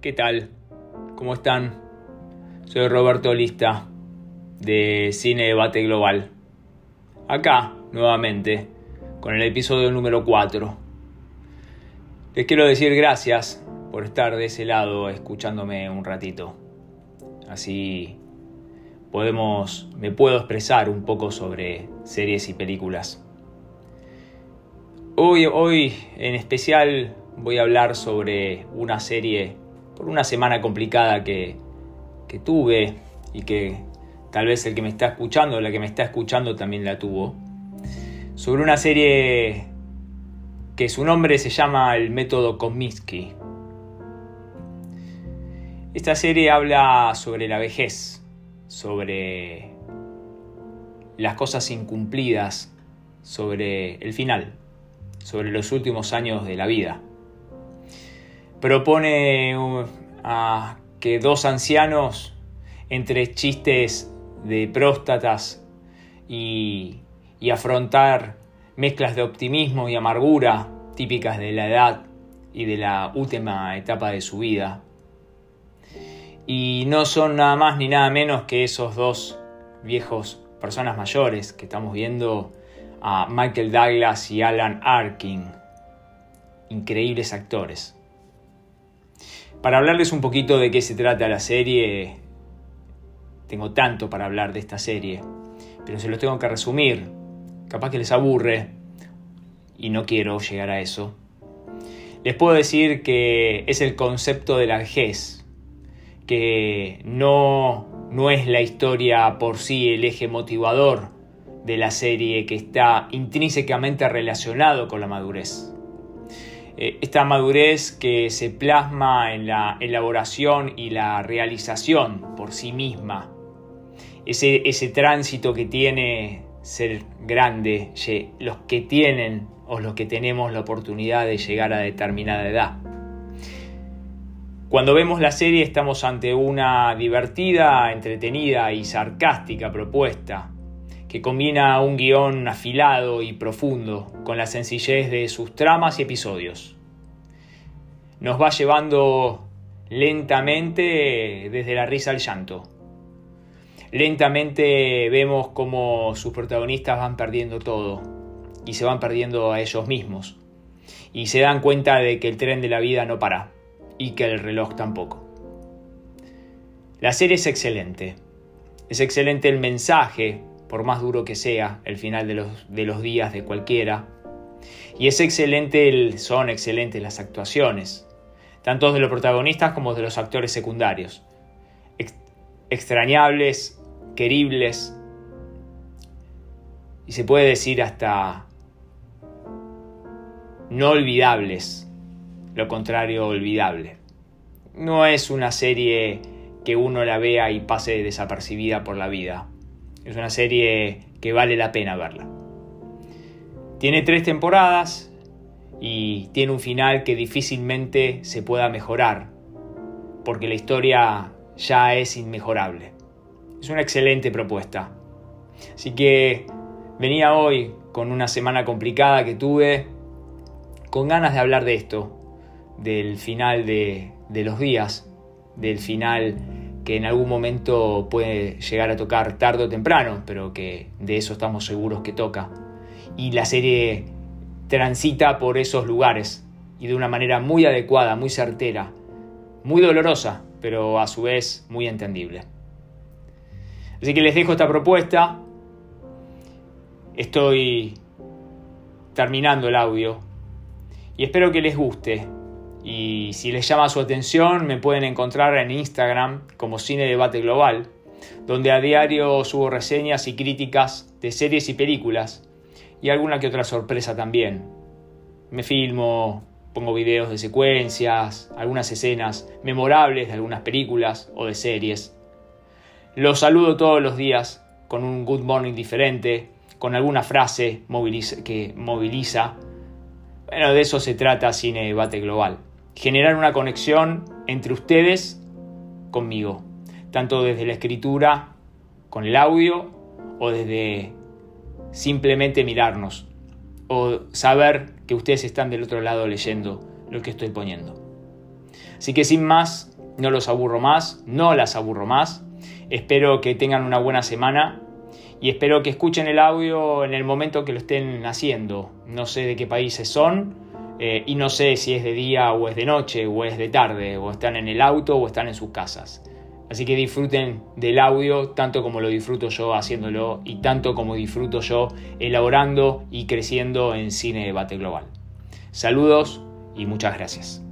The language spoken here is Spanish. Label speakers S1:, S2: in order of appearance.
S1: ¿qué tal? ¿Cómo están? Soy Roberto Lista de Cine Debate Global. Acá, nuevamente, con el episodio número 4. Les quiero decir gracias por estar de ese lado escuchándome un ratito. Así podemos me puedo expresar un poco sobre series y películas. Hoy, hoy en especial voy a hablar sobre una serie por una semana complicada que, tuve y que tal vez el que me está escuchando, la que me está escuchando también la tuvo. Sobre una serie que su nombre se llama El método Kominsky. Esta serie habla sobre la vejez, sobre las cosas incumplidas, sobre el final, sobre los últimos años de la vida propone a que dos ancianos, entre chistes de próstatas y, y afrontar mezclas de optimismo y amargura típicas de la edad y de la última etapa de su vida. Y no son nada más ni nada menos que esos dos viejos personas mayores que estamos viendo a Michael Douglas y Alan Arkin, increíbles actores. Para hablarles un poquito de qué se trata la serie, tengo tanto para hablar de esta serie, pero se los tengo que resumir. Capaz que les aburre y no quiero llegar a eso. Les puedo decir que es el concepto de la vejez, que no, no es la historia por sí el eje motivador de la serie que está intrínsecamente relacionado con la madurez. Eh, esta madurez que se plasma en la elaboración y la realización por sí misma, ese, ese tránsito que tiene ser grande, los que tienen o los que tenemos la oportunidad de llegar a determinada edad. Cuando vemos la serie estamos ante una divertida, entretenida y sarcástica propuesta que combina un guion afilado y profundo con la sencillez de sus tramas y episodios. Nos va llevando lentamente desde la risa al llanto. Lentamente vemos cómo sus protagonistas van perdiendo todo y se van perdiendo a ellos mismos. Y se dan cuenta de que el tren de la vida no para y que el reloj tampoco. La serie es excelente. Es excelente el mensaje por más duro que sea el final de los, días de cualquiera. Y es excelente, el, son excelentes las actuaciones, tanto de los protagonistas como de los actores secundarios. extrañables, queribles, y se puede decir hasta no olvidables, lo contrario olvidable. No es una serie que uno la vea y pase desapercibida por la vida. Es una serie que vale la pena verla. Tiene tres temporadas y tiene un final que difícilmente se pueda mejorar, porque la historia ya es inmejorable. Es una excelente propuesta. Así que venía hoy con una semana complicada que tuve, con ganas de hablar de esto, del final de, de los días, del final que en algún momento puede llegar a tocar tarde o temprano, pero que de eso estamos seguros que toca. Y la serie transita por esos lugares y de una manera muy adecuada, muy certera, muy dolorosa, pero a su vez muy entendible. Así que les dejo esta propuesta. Estoy terminando el audio y espero que les guste. Y si les llama su atención, me pueden encontrar en Instagram como Cine Debate Global, donde a diario subo reseñas y críticas de series y películas, y alguna que otra sorpresa también. Me filmo, pongo videos de secuencias, algunas escenas memorables de algunas películas o de series. Los saludo todos los días con un good morning diferente, con alguna frase que moviliza. Bueno, de eso se trata Cine Debate Global generar una conexión entre ustedes conmigo, tanto desde la escritura, con el audio, o desde simplemente mirarnos, o saber que ustedes están del otro lado leyendo lo que estoy poniendo. Así que sin más, no los aburro más, no las aburro más. Espero que tengan una buena semana y espero que escuchen el audio en el momento que lo estén haciendo. No sé de qué países son eh, y no sé si es de día o es de noche o es de tarde o están en el auto o están en sus casas. Así que disfruten del audio tanto como lo disfruto yo haciéndolo y tanto como disfruto yo elaborando y creciendo en Cine Debate Global. Saludos y muchas gracias.